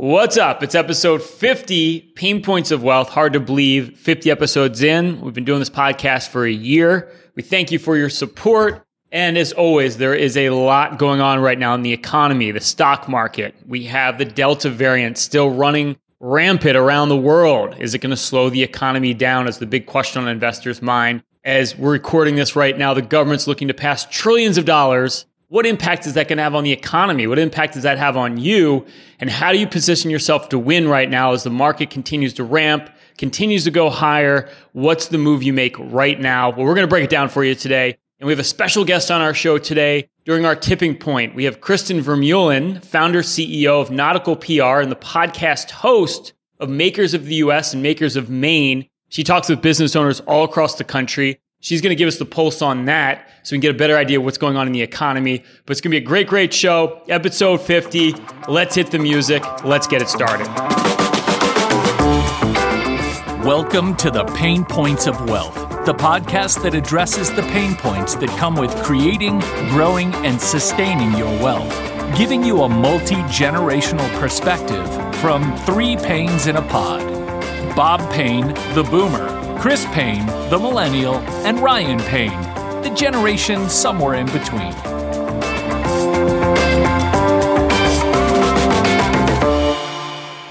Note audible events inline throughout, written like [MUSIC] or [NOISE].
What's up? It's episode 50, Payne Points of Wealth. Hard to believe, 50 episodes in. We've been doing this podcast for a year. We thank you for your support. And as always, there is a lot going on right now in the economy, the stock market. We have the Delta variant still running rampant around the world. Is it going to slow the economy down? Is the big question on investors' mind. As we're recording this right now, the government's looking to pass trillions of dollars what impact is that going to have on the economy? What impact does that have on you? And how do you position yourself to win right now as the market continues to ramp, continues to go higher? What's the move you make right now? Well, we're going to break it down for you today. And we have a special guest on our show today. During our tipping point, we have Kristen Vermeulen, founder, CEO of Nautical PR and the podcast host of Makers of the US and Makers of Maine. She talks with business owners all across the country. She's going to give us the pulse on that so we can get a better idea of what's going on in the economy. But it's going to be a great, great show. Episode 50. Let's hit the music. Let's get it started. Welcome to the Payne Points of Wealth, the podcast that addresses the pain points that come with creating, growing, and sustaining your wealth, giving you a multi generational perspective from three pains in a pod Bob Payne, the boomer Chris Payne, the millennial, and Ryan Payne, the generation somewhere in between.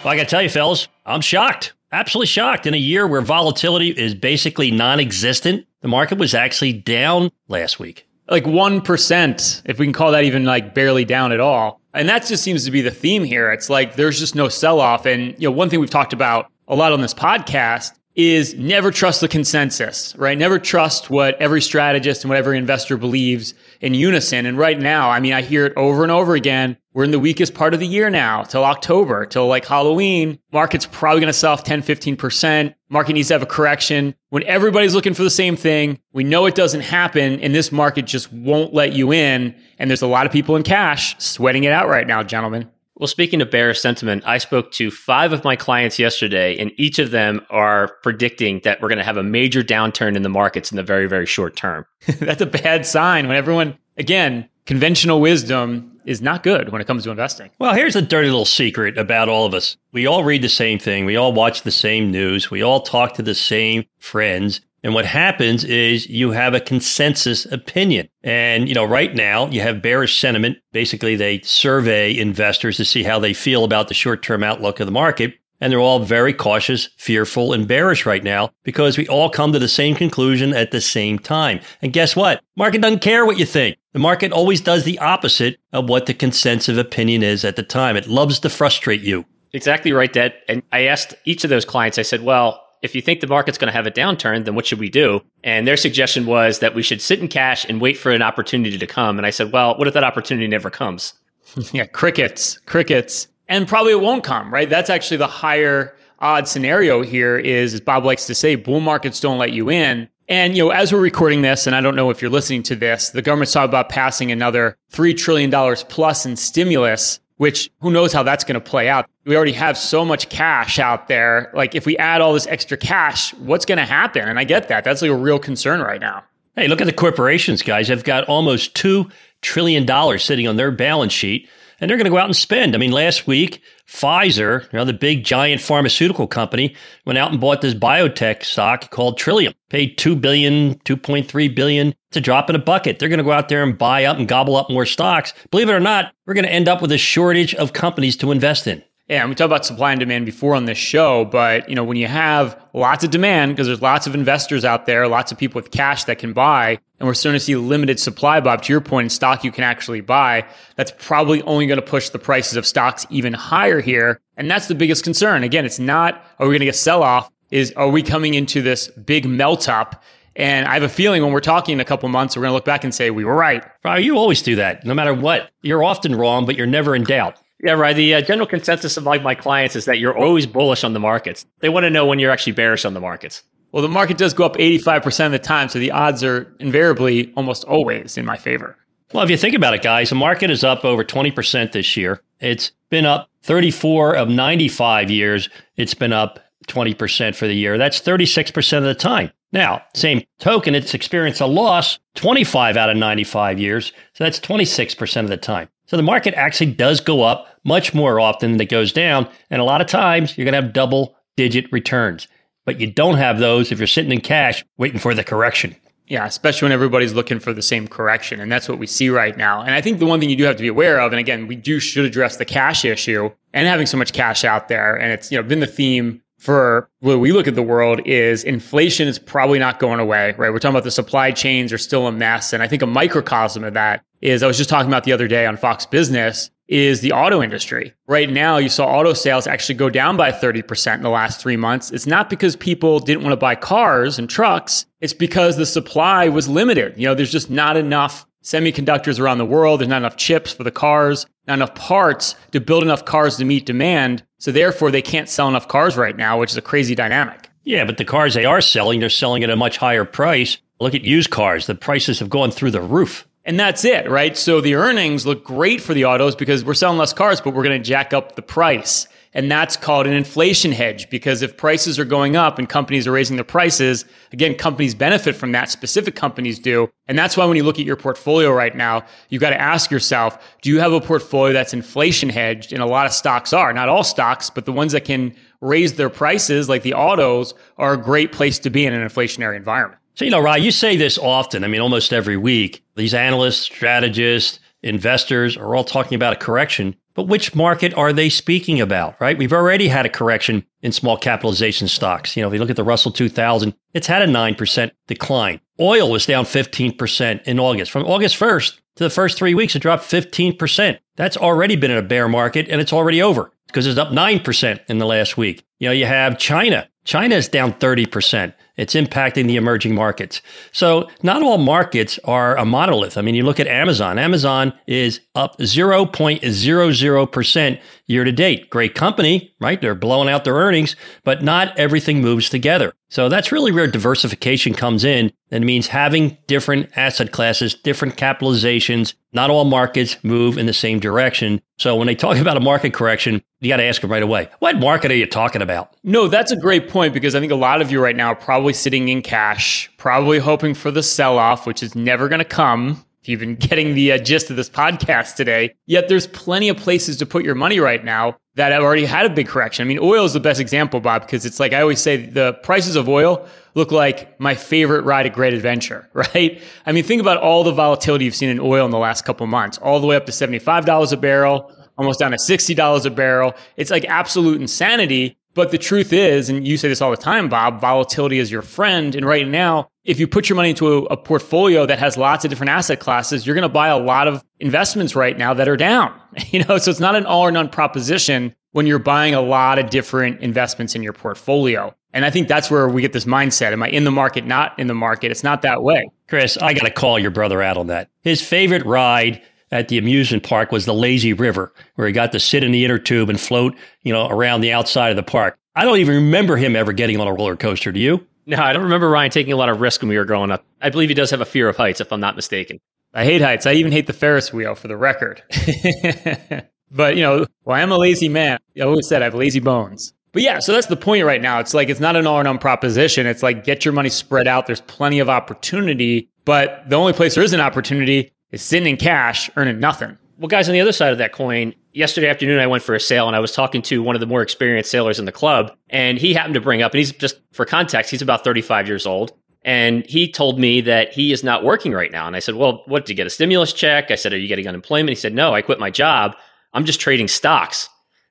Well, I got to tell you, fellas, I'm shocked. Absolutely shocked. In a year where volatility is basically non existent, the market was actually down last week. Like 1%, if we can call that even like barely down at all. And that just seems to be the theme here. It's like there's just no sell off. And, you know, one thing we've talked about a lot on this podcast is never trust the consensus, right? Never trust what every strategist and what every investor believes in unison. And right now, I mean, I hear it over and over again. We're in the weakest part of the year now till October, till like Halloween. Market's probably going to sell off 10, 15%. Market needs to have a correction. When everybody's looking for the same thing, we know it doesn't happen and this market just won't let you in. And there's a lot of people in cash sweating it out right now, gentlemen. Well, speaking of bearish sentiment, I spoke to five of my clients yesterday, and each of them are predicting that we're going to have a major downturn in the markets in the very, very short term. [LAUGHS] That's a bad sign when everyone, again, conventional wisdom is not good when it comes to investing. Well, here's a dirty little secret about all of us. We all read the same thing. We all watch the same news. We all talk to the same friends. And what happens is you have a consensus opinion. And, you know, right now you have bearish sentiment. Basically, they survey investors to see how they feel about the short term outlook of the market. And they're all very cautious, fearful, and bearish right now because we all come to the same conclusion at the same time. And guess what? Market doesn't care what you think. The market always does the opposite of what the consensus opinion is at the time. It loves to frustrate you. Exactly right, Dad. And I asked each of those clients, I said, well, if you think the market's going to have a downturn, then what should we do? And their suggestion was that we should sit in cash and wait for an opportunity to come. And I said, well, what if that opportunity never comes? [LAUGHS] yeah, crickets, crickets. And probably it won't come, right? That's actually the higher odd scenario here is, as Bob likes to say, bull markets don't let you in. And, you know, as we're recording this, and I don't know if you're listening to this, the government's talking about passing another $3 trillion plus in stimulus which who knows how that's going to play out. We already have so much cash out there. Like if we add all this extra cash, what's going to happen? And I get that. That's like a real concern right now. Hey, look at the corporations, guys. They've got almost $2 trillion sitting on their balance sheet and they're going to go out and spend. I mean, last week, Pfizer, you know, the big giant pharmaceutical company, went out and bought this biotech stock called Trillium, paid two billion, 2.3 billion to drop in a bucket. They're going to go out there and buy up and gobble up more stocks. Believe it or not, we're going to end up with a shortage of companies to invest in. Yeah, and we talked about supply and demand before on this show, but you know, when you have lots of demand, because there's lots of investors out there, lots of people with cash that can buy, and we're starting to see limited supply, Bob, to your point, in stock you can actually buy, that's probably only going to push the prices of stocks even higher here. And that's the biggest concern. Again, it's not are we going to get sell off, is are we coming into this big melt up? And I have a feeling when we're talking in a couple months, we're going to look back and say we were right. You always do that, no matter what. You're often wrong, but you're never in doubt. Yeah, right. The uh, general consensus of like my clients is that you're always bullish on the markets. They want to know when you're actually bearish on the markets. Well, the market does go up 85% of the time, so the odds are invariably almost always in my favor. Well, if you think about it, guys, the market is up over 20% this year. It's been up 34 of 95 years. It's been up 20% for the year. That's 36% of the time. Now, same token, it's experienced a loss 25 out of 95 years. So that's 26% of the time. So the market actually does go up much more often than it goes down. And a lot of times you're going to have double digit returns. But you don't have those if you're sitting in cash waiting for the correction. Yeah, especially when everybody's looking for the same correction. And that's what we see right now. And I think the one thing you do have to be aware of, and again, we do should address the cash issue and having so much cash out there. And it's, you know, been the theme for what we look at the world is inflation is probably not going away, right? We're talking about the supply chains are still a mess. And I think a microcosm of that is I was just talking about the other day on Fox Business is the auto industry. Right now, you saw auto sales actually go down by 30% in the last three months. It's not because people didn't want to buy cars and trucks. It's because the supply was limited. You know, there's just not enough semiconductors around the world. There's not enough chips for the cars, not enough parts to build enough cars to meet demand. So therefore, they can't sell enough cars right now, which is a crazy dynamic. Yeah, but the cars they are selling, they're selling at a much higher price. Look at used cars. The prices have gone through the roof. And that's it, right? So the earnings look great for the autos because we're selling less cars, but we're going to jack up the price. And that's called an inflation hedge because if prices are going up and companies are raising their prices, again, companies benefit from that. Specific companies do. And that's why when you look at your portfolio right now, you've got to ask yourself, do you have a portfolio that's inflation hedged? And a lot of stocks are, not all stocks, but the ones that can raise their prices, like the autos, are a great place to be in an inflationary environment. So, you know, Ryan, you say this often. I mean, almost every week, these analysts, strategists, investors are all talking about a correction. But which market are they speaking about, right? We've already had a correction in small capitalization stocks. You know, if you look at the Russell 2000, it's had a 9% decline. Oil was down 15% in August. From August 1st to the first three weeks, it dropped 15%. That's already been in a bear market and it's already over because it's up 9% in the last week. You know, you have China. China is down 30%. It's impacting the emerging markets. So not all markets are a monolith. I mean, you look at Amazon. Amazon is up 0.00% year to date. Great company, right? They're blowing out their earnings, but not everything moves together. So that's really where diversification comes in. That means having different asset classes, different capitalizations. Not all markets move in the same direction. So when they talk about a market correction, you got to ask them right away, what market are you talking about? No, that's a great point because I think a lot of you right now are probably sitting in cash, probably hoping for the sell off, which is never going to come if you've been getting the uh, gist of this podcast today. Yet there's plenty of places to put your money right now that have already had a big correction. I mean, oil is the best example, Bob, because it's like I always say the prices of oil look like my favorite ride at Great Adventure, [LAUGHS] right? I mean, think about all the volatility you've seen in oil in the last couple months, all the way up to $75 a barrel, almost down to $60 a barrel. It's like absolute insanity. But the truth is, and you say this all the time, Bob, volatility is your friend. And right now, if you put your money into a, a portfolio that has lots of different asset classes, you're going to buy a lot of investments right now that are down. [LAUGHS] You know, so it's not an all or none proposition when you're buying a lot of different investments in your portfolio. And I think that's where we get this mindset. Am I in the market, not in the market? It's not that way. Chris, I got to call your brother out on that. His favorite ride at the amusement park was the lazy river, where he got to sit in the inner tube and float, you know, around the outside of the park. I don't even remember him ever getting on a roller coaster. Do you? No, I don't remember Ryan taking a lot of risk when we were growing up. I believe he does have a fear of heights, if I'm not mistaken. I hate heights. I even hate the Ferris wheel, for the record. [LAUGHS] but you know, well, I'm a lazy man. I always said I have lazy bones. But yeah, so that's the point right now. It's like it's not an all or none proposition. It's like get your money spread out. There's plenty of opportunity, but the only place there is an opportunity is sitting in cash, earning nothing. Well, guys, on the other side of that coin, yesterday afternoon I went for a sale and I was talking to one of the more experienced sailors in the club, and he happened to bring up, and he's just for context, he's about 35 years old. And he told me that he is not working right now. And I said, Well, what did you get a stimulus check? I said, Are you getting unemployment? He said, No, I quit my job. I'm just trading stocks.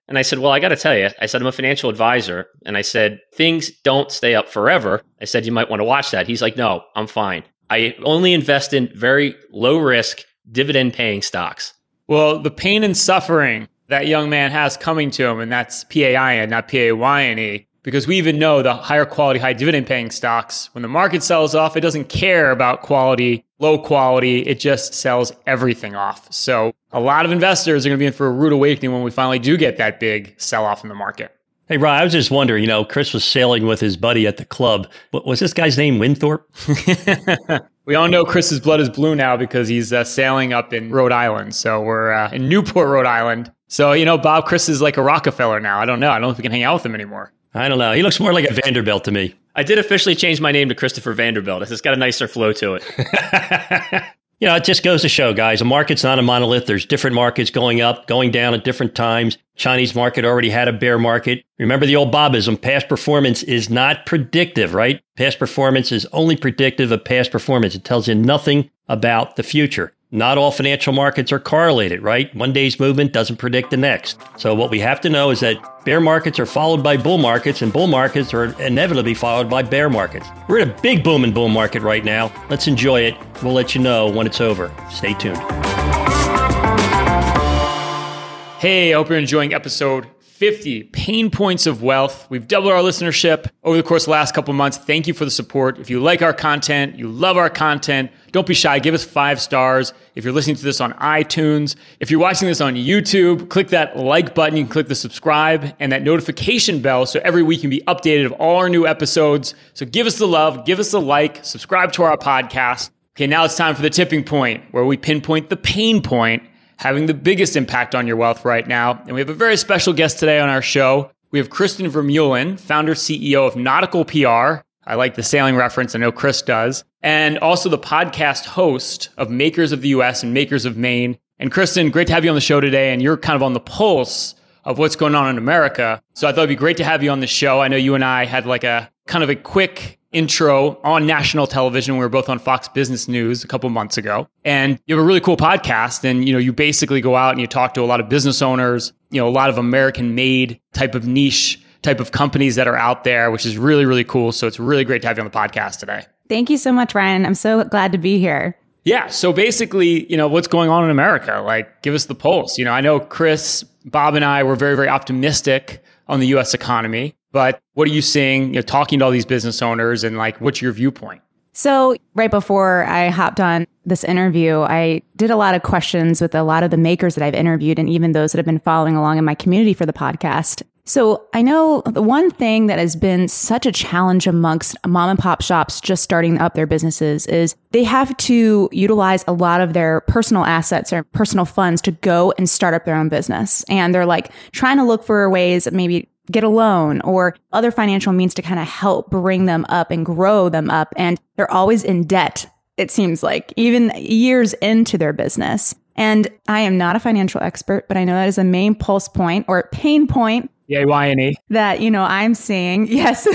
And I said, Well, I got to tell you, I said, I'm a financial advisor. And I said, Things don't stay up forever. I said, You might want to watch that. He's like, No, I'm fine. I only invest in very low risk, dividend paying stocks. Well, the pain and suffering that young man has coming to him, and that's PAIN, not PAYNE, because we even know the higher quality, high dividend paying stocks, when the market sells off, it doesn't care about quality, low quality, it just sells everything off. So a lot of investors are going to be in for a rude awakening when we finally do get that big sell off in the market. Hey, Ryan, I was just wondering, you know, Chris was sailing with his buddy at the club. What was this guy's name, Winthorpe? [LAUGHS] we all know Chris's blood is blue now because he's uh, sailing up in Rhode Island. So we're uh, in Newport, Rhode Island. So, you know, Bob Chris is like a Rockefeller now. I don't know. I don't know if we can hang out with him anymore. I don't know. He looks more like a Vanderbilt to me. I did officially change my name to Christopher Vanderbilt. It's got a nicer flow to it. [LAUGHS] You know, it just goes to show, guys, a market's not a monolith. There's different markets going up, going down at different times. Chinese market already had a bear market. Remember the old Bobism, past performance is not predictive, right? Past performance is only predictive of past performance. It tells you nothing about the future. Not all financial markets are correlated, right? One day's movement doesn't predict the next. So, what we have to know is that bear markets are followed by bull markets, and bull markets are inevitably followed by bear markets. We're in a big boom and bull market right now. Let's enjoy it. We'll let you know when it's over. Stay tuned. Hey, I hope you're enjoying episode 50 Payne points of wealth. We've doubled our listenership over the course of the last couple months. Thank you for the support. If you like our content, you love our content, don't be shy. Give us five stars. If you're listening to this on iTunes, if you're watching this on YouTube, click that like button. You can click the subscribe and that notification bell so every week you can be updated of all our new episodes. So give us the love, give us the like, subscribe to our podcast. Okay, now it's time for the tipping point where we pinpoint the pain point having the biggest impact on your wealth right now. And we have a very special guest today on our show. We have Kristen Vermeulen, founder CEO of Nautical PR. I like the sailing reference. I know Chris does. And also the podcast host of Makers of the US and Makers of Maine. And Kristen, great to have you on the show today. And you're kind of on the pulse of what's going on in America. So I thought it'd be great to have you on the show. I know you and I had like a kind of a quick intro on national television. We were both on Fox Business News a couple months ago. And you have a really cool podcast. And, you know, you basically go out and you talk to a lot of business owners, you know, a lot of American made type of niche type of companies that are out there, which is really, really cool. So it's really great to have you on the podcast today. Thank you so much, Ryan. I'm so glad to be here. Yeah. So basically, you know, what's going on in America? Like, give us the pulse. You know, I know Chris, Bob, and I were very, very optimistic on the US economy. But what are you seeing, you know, talking to all these business owners and like, what's your viewpoint? So, right before I hopped on this interview, I did a lot of questions with a lot of the makers that I've interviewed and even those that have been following along in my community for the podcast. So, I know the one thing that has been such a challenge amongst mom and pop shops just starting up their businesses is they have to utilize a lot of their personal assets or personal funds to go and start up their own business. And they're like trying to look for ways, maybe get a loan or other financial means to kind of help bring them up and grow them up. And they're always in debt, it seems like, even years into their business. And I am not a financial expert, but I know that is a main pulse point or pain point. Y-A-Y-N-E. That, you know, I'm seeing, [LAUGHS] yes,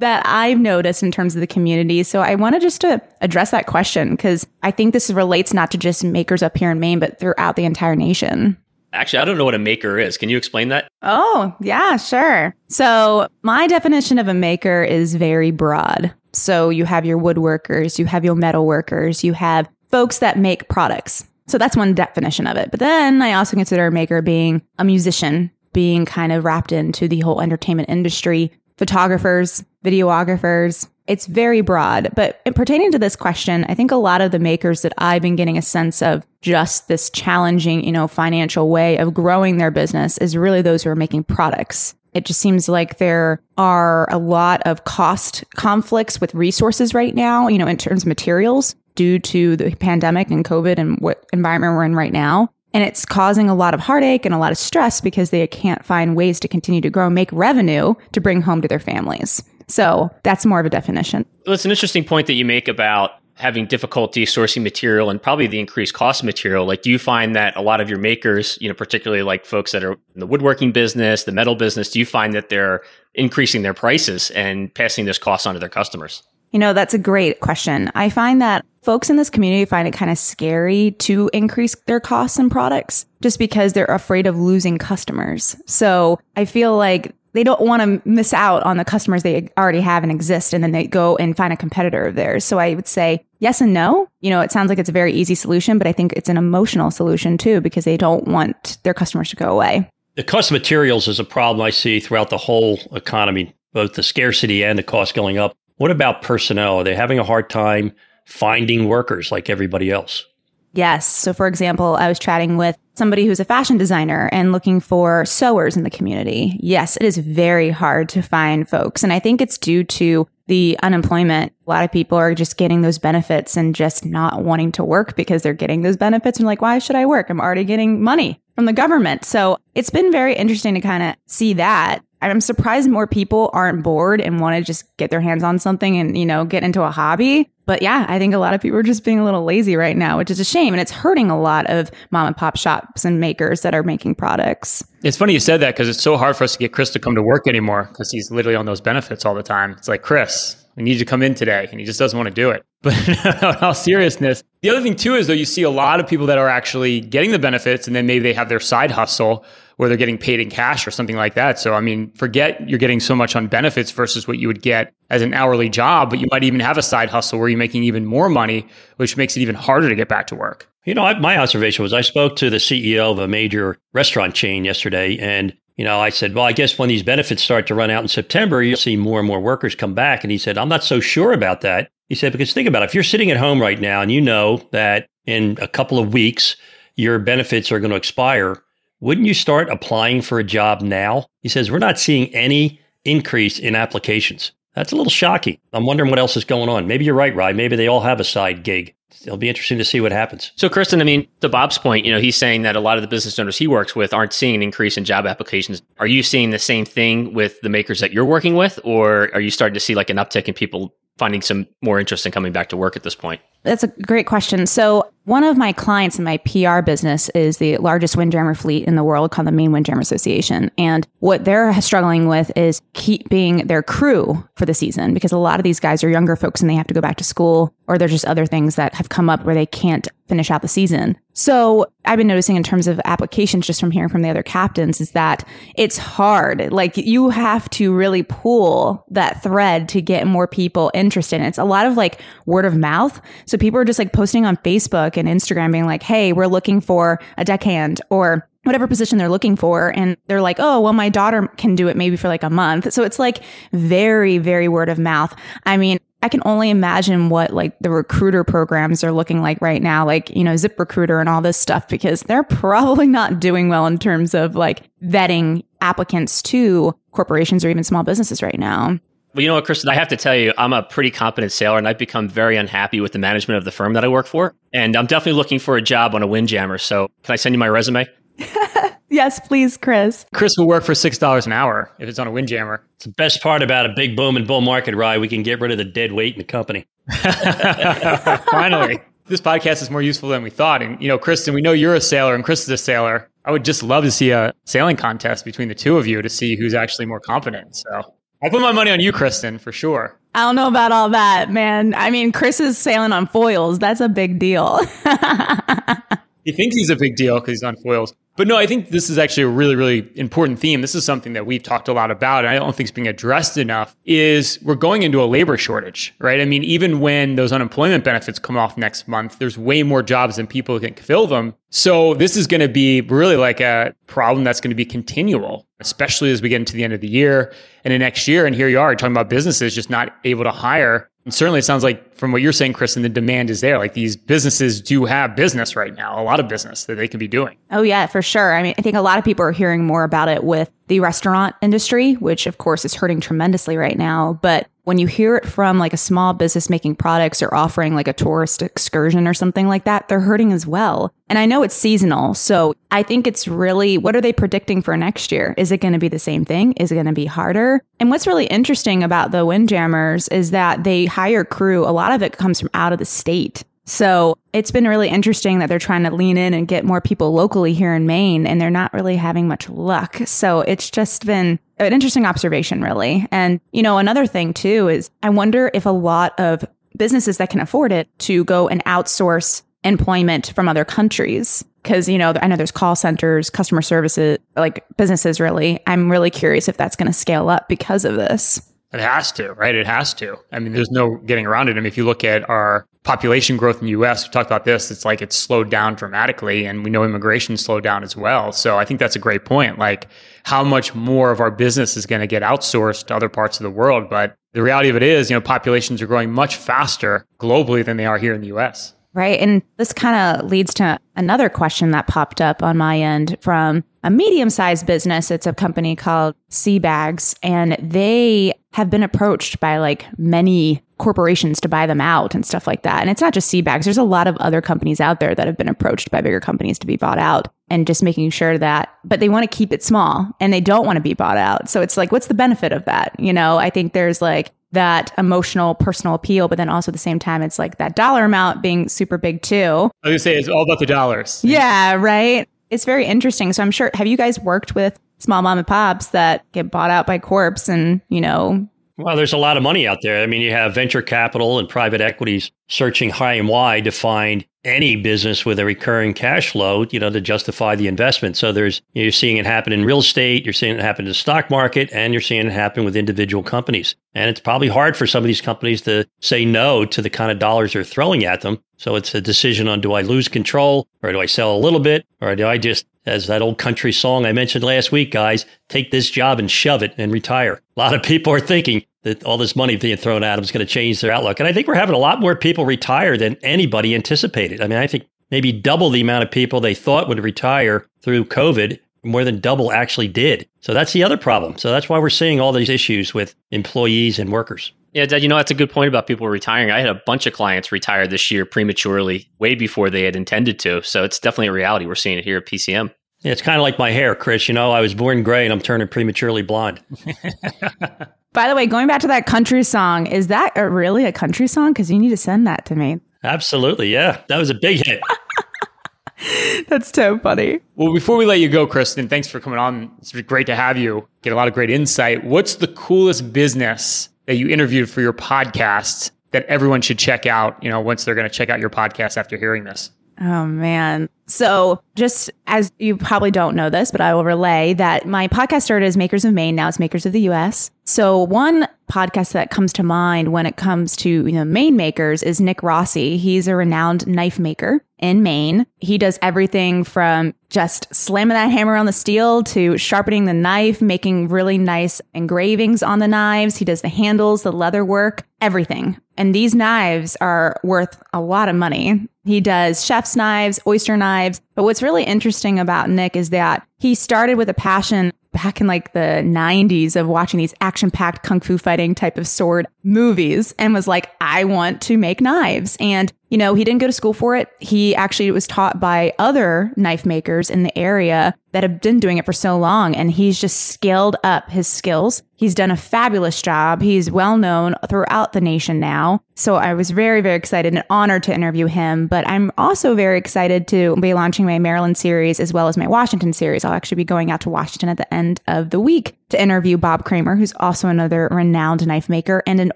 that I've noticed in terms of the community. So I want to just to address that question because I think this relates not to just makers up here in Maine, but throughout the entire nation. Actually, I don't know what a maker is. Can you explain that? Oh, yeah, sure. So, my definition of a maker is very broad. So, you have your woodworkers, you have your metal workers, you have folks that make products. So, that's one definition of it. But then I also consider a maker being a musician, being kind of wrapped into the whole entertainment industry, photographers, videographers, it's very broad, but pertaining to this question, I think a lot of the makers that I've been getting a sense of just this challenging, you know, financial way of growing their business is really those who are making products. It just seems like there are a lot of cost conflicts with resources right now, you know, in terms of materials due to the pandemic and COVID and what environment we're in right now. And it's causing a lot of heartache and a lot of stress because they can't find ways to continue to grow make revenue to bring home to their families. So that's more of a definition. Well, it's an interesting point that you make about having difficulty sourcing material and probably the increased cost of material. Like do you find that a lot of your makers you know particularly like folks that are in the woodworking business the metal business do you find that they're increasing their prices and passing this cost on to their customers? You know that's a great question. I find that folks in this community find it kind of scary to increase their costs and products just because they're afraid of losing customers. So i feel like they don't want to miss out on the customers they already have and exist and then they go and find a competitor of theirs. So i would say yes and no. You know it sounds like it's a very easy solution but i think it's an emotional solution too because they don't want their customers to go away. The cost of materials is a problem i see throughout the whole economy both the scarcity and the cost going up. What about personnel? Are they having a hard time finding workers like everybody else Yes. So, for example, I was chatting with somebody who's a fashion designer and looking for sewers in the community. Yes, it is very hard to find folks. And I think it's due to the unemployment. A lot of people are just getting those benefits and just not wanting to work because they're getting those benefits and like, why should I work? I'm already getting money from the government. So it's been very interesting to kind of see that. I'm surprised more people aren't bored and want to just get their hands on something and, you know, get into a hobby. But yeah, I think a lot of people are just being a little lazy right now, which is a shame. And it's hurting a lot of mom and pop shops and makers that are making products. It's funny you said that because it's so hard for us to get Chris to come to work anymore because he's literally on those benefits all the time. It's like, Chris, we need you to come in today. And he just doesn't want to do it. [LAUGHS] But in all seriousness, the other thing too is though you see a lot of people that are actually getting the benefits and then maybe they have their side hustle where they're getting paid in cash or something like that. So I mean, forget you're getting so much on benefits versus what you would get as an hourly job, but you might even have a side hustle where you're making even more money, which makes it even harder to get back to work. You know, my observation was I spoke to the CEO of a major restaurant chain yesterday and you know, I said, well, I guess when these benefits start to run out in September, you'll see more and more workers come back. And he said, I'm not so sure about that. He said, because think about it. If you're sitting at home right now and you know that in a couple of weeks, your benefits are going to expire, wouldn't you start applying for a job now? He says, we're not seeing any increase in applications. That's a little shocking. I'm wondering what else is going on. Maybe you're right, Rye. Maybe they all have a side gig it'll be interesting to see what happens. So, Kristen, I mean, to Bob's point, you know, he's saying that a lot of the business owners he works with aren't seeing an increase in job applications. Are you seeing the same thing with the makers that you're working with, or are you starting to see like an uptick in people finding some more interest in coming back to work at this point? That's a great question. So, one of my clients in my PR business is the largest windjammer fleet in the world called the Maine Windjammer Association. And what they're struggling with is keeping their crew for the season because a lot of these guys are younger folks and they have to go back to school or there's just other things that have come up where they can't finish out the season. So I've been noticing in terms of applications, just from hearing from the other captains, is that it's hard. Like you have to really pull that thread to get more people interested. it's a lot of like word of mouth. So people are just like posting on Facebook and Instagram being like, Hey, we're looking for a deckhand or whatever position they're looking for. And they're like, oh, well, my daughter can do it maybe for like a month. So it's like very, very word of mouth. I mean, I can only imagine what like the recruiter programs are looking like right now, like, you know, Zip Recruiter and all this stuff, because they're [LAUGHS] probably not doing well in terms of like vetting applicants to corporations or even small businesses right now. Well, you know what, Kristen, I have to tell you, I'm a pretty competent sailor and I've become very unhappy with the management of the firm that I work for. And I'm definitely looking for a job on a windjammer. So can I send you my resume? [LAUGHS] yes, please, Chris. Chris will work for $6 an hour if it's on a windjammer. It's the best part about a big boom and bull market ride. We can get rid of the dead weight in the company. [LAUGHS] [LAUGHS] Finally. This podcast is more useful than we thought. And, you know, Kristen, we know you're a sailor and Chris is a sailor. I would just love to see a sailing contest between the two of you to see who's actually more competent. So I put my money on you, Kristen, for sure. I don't know about all that, man. I mean, Chris is sailing on foils. That's a big deal. [LAUGHS] he thinks he's a big deal because he's on foils. But no, I think this is actually a really, really important theme. This is something that we've talked a lot about, and I don't think it's being addressed enough. Is we're going into a labor shortage, right? I mean, even when those unemployment benefits come off next month, there's way more jobs than people can fill them. So this is going to be really like a problem that's going to be continual, especially as we get into the end of the year and the next year. And here you are talking about businesses just not able to hire certainly, it sounds like from what you're saying, Kristen, the demand is there. Like these businesses do have business right now, a lot of business that they can be doing. Oh, yeah, for sure. I mean, I think a lot of people are hearing more about it with the restaurant industry, which of course is hurting tremendously right now. But when you hear it from like a small business making products or offering like a tourist excursion or something like that, they're hurting as well. And I know it's seasonal. So I think it's really what are they predicting for next year? Is it going to be the same thing? Is it going to be harder? And what's really interesting about the Windjammers is that they hire crew. A lot of it comes from out of the state. So it's been really interesting that they're trying to lean in and get more people locally here in Maine, and they're not really having much luck. So it's just been an interesting observation, really. And, you know, another thing too is I wonder if a lot of businesses that can afford it to go and outsource employment from other countries because you know i know there's call centers customer services like businesses really i'm really curious if that's going to scale up because of this it has to, right? It has to. I mean, there's no getting around it. I mean, if you look at our population growth in the US, we talked about this, it's like it's slowed down dramatically and we know immigration slowed down as well. So I think that's a great point. Like how much more of our business is going to get outsourced to other parts of the world, but the reality of it is, you know, populations are growing much faster globally than they are here in the US. Right. And this kind of leads to another question that popped up on my end from a medium sized business. It's a company called Sea Bags, and they have been approached by like many corporations to buy them out and stuff like that. And it's not just Sea Bags. There's a lot of other companies out there that have been approached by bigger companies to be bought out and just making sure that, but they want to keep it small and they don't want to be bought out. So it's like, what's the benefit of that? You know, I think there's like that emotional, personal appeal, but then also at the same time, it's like that dollar amount being super big too. I was gonna say it's all about the dollars. Yeah, right. It's very interesting. So I'm sure, have you guys worked with small mom and pops that get bought out by corps and, you know, well, there's a lot of money out there. I mean, you have venture capital and private equities searching high and wide to find any business with a recurring cash flow, you know, to justify the investment. So there's you're seeing it happen in real estate, you're seeing it happen in the stock market, and you're seeing it happen with individual companies. And it's probably hard for some of these companies to say no to the kind of dollars they're throwing at them. So it's a decision on do I lose control or do I sell a little bit or do I just as that old country song I mentioned last week, guys, take this job and shove it and retire. A lot of people are thinking, that all this money being thrown at them is going to change their outlook. And I think we're having a lot more people retire than anybody anticipated. I mean, I think maybe double the amount of people they thought would retire through COVID, more than double actually did. So that's the other problem. So that's why we're seeing all these issues with employees and workers. Yeah, Dad, you know, that's a good point about people retiring. I had a bunch of clients retire this year prematurely, way before they had intended to. So it's definitely a reality. We're seeing it here at PCM. Yeah, it's kind of like my hair, Chris. You know, I was born gray and I'm turning prematurely blonde. [LAUGHS] By the way, going back to that country song, is that a, really a country song? Because you need to send that to me. Absolutely. Yeah. That was a big hit. [LAUGHS] That's so funny. Well, before we let you go, Kristen, thanks for coming on. It's great to have you. Get a lot of great insight. What's the coolest business that you interviewed for your podcast that everyone should check out, you know, once they're going to check out your podcast after hearing this? Oh, man. So, just as you probably don't know this, but I will relay that my podcast started as Makers of Maine. Now it's Makers of the US. So, one podcast that comes to mind when it comes to you know Maine makers is Nick Rossi. He's a renowned knife maker in Maine. He does everything from just slamming that hammer on the steel to sharpening the knife, making really nice engravings on the knives. He does the handles, the leather work, everything. And these knives are worth a lot of money. He does chef's knives, oyster knives. But what's really interesting about Nick is that he started with a passion back in like the 90s of watching these action packed kung fu fighting type of sword movies and was like, I want to make knives. And you know, he didn't go to school for it. He actually was taught by other knife makers in the area that have been doing it for so long. And he's just scaled up his skills. He's done a fabulous job. He's well known throughout the nation now. So I was very, very excited and honored to interview him. But I'm also very excited to be launching my Maryland series as well as my Washington series. I'll actually be going out to Washington at the end of the week to interview Bob Kramer, who's also another renowned knife maker and an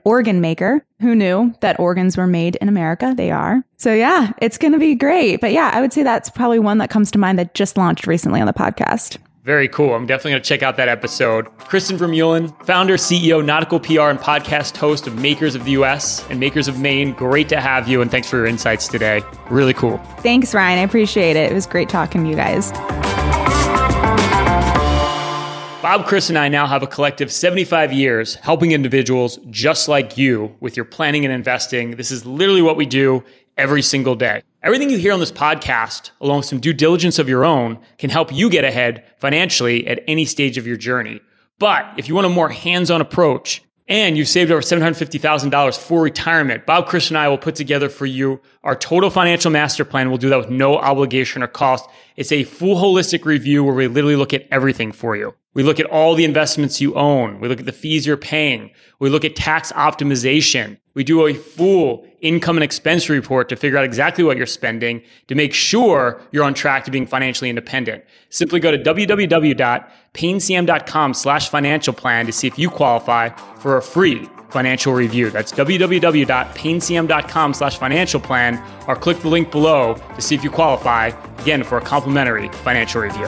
organ maker. Who knew that organs were made in America? They are. So yeah, it's going to be great. But yeah, I would say that's probably one that comes to mind that just launched recently on the podcast. Very cool. I'm definitely going to check out that episode. Kristen Vermeulen, founder, CEO, nautical PR, and podcast host of Makers of the US and Makers of Maine. Great to have you, and thanks for your insights today. Really cool. Thanks, Ryan. I appreciate it. It was great talking to you guys. Bob, Chris, and I now have a collective 75 years helping individuals just like you with your planning and investing. This is literally what we do every single day. Everything you hear on this podcast, along with some due diligence of your own, can help you get ahead financially at any stage of your journey. But if you want a more hands on approach, and you've saved over $750,000 for retirement. Bob, Chris, and I will put together for you our total financial master plan. We'll do that with no obligation or cost. It's a full holistic review where we literally look at everything for you. We look at all the investments you own. We look at the fees you're paying. We look at tax optimization. We do a full income and expense report to figure out exactly what you're spending to make sure you're on track to being financially independent. Simply go to www.paynecm.com slash financial plan to see if you qualify for a free financial review. That's www.paynecm.com slash financial plan or click the link below to see if you qualify, again, for a complimentary financial review.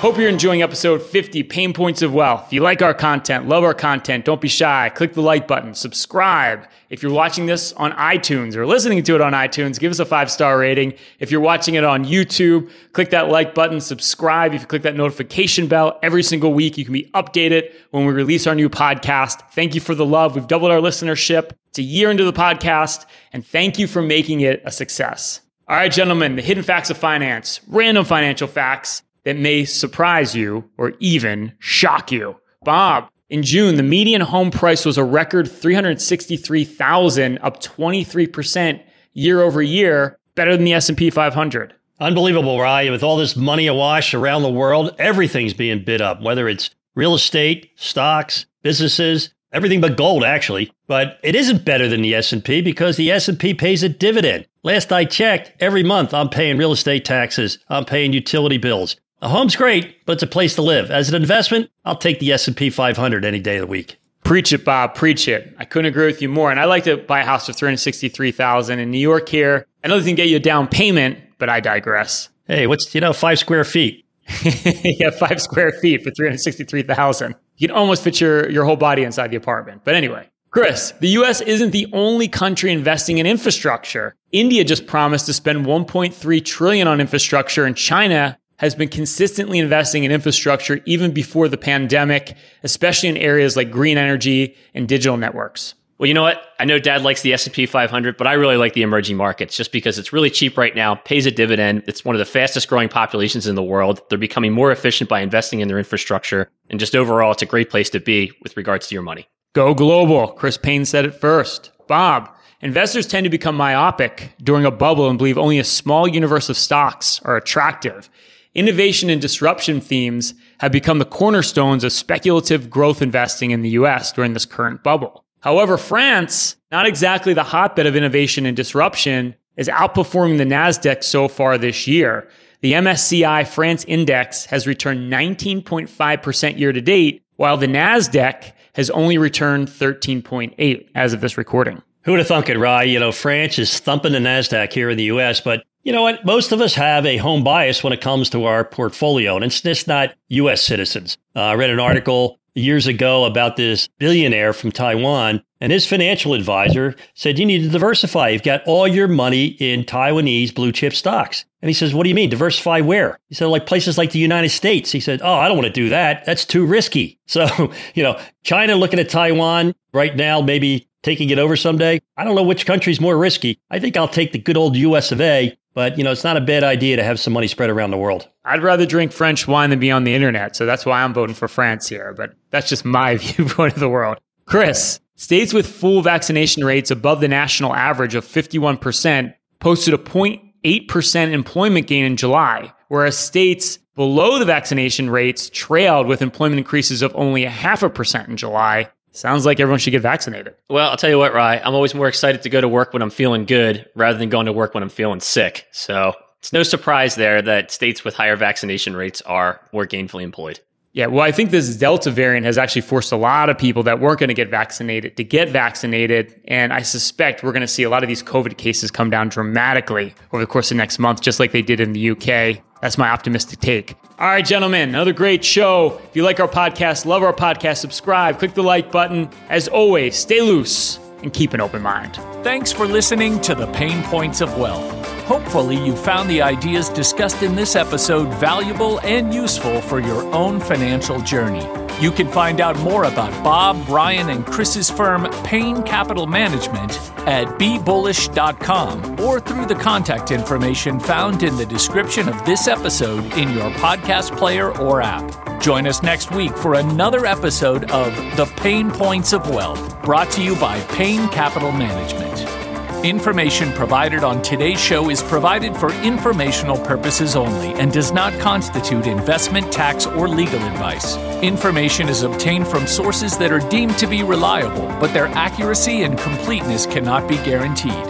Hope you're enjoying episode 50 Payne Points of Wealth. If you like our content, love our content, don't be shy. Click the like button, subscribe. If you're watching this on iTunes or listening to it on iTunes, give us a five star rating. If you're watching it on YouTube, click that like button, subscribe. If you click that notification bell every single week, you can be updated when we release our new podcast. Thank you for the love. We've doubled our listenership. It's a year into the podcast, and thank you for making it a success. All right, gentlemen, the hidden facts of finance, random financial facts that may surprise you or even shock you. Bob, in June, the median home price was a record 363,000, up 23% year over year, better than the S&P 500. Unbelievable, right? With all this money awash around the world, everything's being bid up, whether it's real estate, stocks, businesses, everything but gold actually. But it isn't better than the S&P because the S&P pays a dividend. Last I checked, every month I'm paying real estate taxes, I'm paying utility bills. A home's great, but it's a place to live. As an investment, I'll take the S&P 500 any day of the week. Preach it, Bob. Preach it. I couldn't agree with you more. And I like to buy a house for 363000 in New York here. I know they can get you a down payment, but I digress. Hey, what's, you know, five square feet? [LAUGHS] yeah, five square feet for 363000 You can almost fit your, your whole body inside the apartment. But anyway, Chris, the US isn't the only country investing in infrastructure. India just promised to spend 1.3 trillion on infrastructure and China has been consistently investing in infrastructure even before the pandemic, especially in areas like green energy and digital networks. Well, you know what? I know Dad likes the S&P 500, but I really like the emerging markets just because it's really cheap right now, pays a dividend. It's one of the fastest growing populations in the world. They're becoming more efficient by investing in their infrastructure, and just overall, it's a great place to be with regards to your money. Go global. Chris Payne said it first. Bob, investors tend to become myopic during a bubble and believe only a small universe of stocks are attractive. Innovation and disruption themes have become the cornerstones of speculative growth investing in the US during this current bubble. However, France, not exactly the hotbed of innovation and disruption, is outperforming the NASDAQ so far this year. The MSCI France index has returned 19.5% year to date, while the NASDAQ has only returned 13.8 as of this recording. Who would have thunk it, Rye? You know, France is thumping the NASDAQ here in the US, but you know what? Most of us have a home bias when it comes to our portfolio, and it's just not U.S. citizens. Uh, I read an article years ago about this billionaire from Taiwan, and his financial advisor said, You need to diversify. You've got all your money in Taiwanese blue chip stocks. And he says, What do you mean? Diversify where? He said, Like places like the United States. He said, Oh, I don't want to do that. That's too risky. [LAUGHS] So, you know, China looking at Taiwan right now, maybe taking it over someday. I don't know which country's more risky. I think I'll take the good old US of A but, you know, it's not a bad idea to have some money spread around the world. I'd rather drink French wine than be on the internet. So that's why I'm voting for France here. But that's just my [LAUGHS] viewpoint of the world. Chris, states with full vaccination rates above the national average of 51% posted a 0.8% employment gain in July, whereas states below the vaccination rates trailed with employment increases of only a half a percent in July. Sounds like everyone should get vaccinated. Well, I'll tell you what, Rye, I'm always more excited to go to work when I'm feeling good rather than going to work when I'm feeling sick. So it's no surprise there that states with higher vaccination rates are more gainfully employed. Yeah, well, I think this Delta variant has actually forced a lot of people that weren't going to get vaccinated to get vaccinated. And I suspect we're going to see a lot of these COVID cases come down dramatically over the course of next month, just like they did in the UK. That's my optimistic take. All right, gentlemen, another great show. If you like our podcast, love our podcast, subscribe, click the like button. As always, stay loose and keep an open mind. Thanks for listening to The Payne Points of Wealth. Hopefully, you found the ideas discussed in this episode valuable and useful for your own financial journey. You can find out more about Bob, Brian, and Chris's firm, Payne Capital Management, at bebullish.com or through the contact information found in the description of this episode in your podcast player or app. Join us next week for another episode of The Payne Points of Wealth, brought to you by Payne Capital Management. Information provided on today's show is provided for informational purposes only and does not constitute investment, tax, or legal advice. Information is obtained from sources that are deemed to be reliable, but their accuracy and completeness cannot be guaranteed.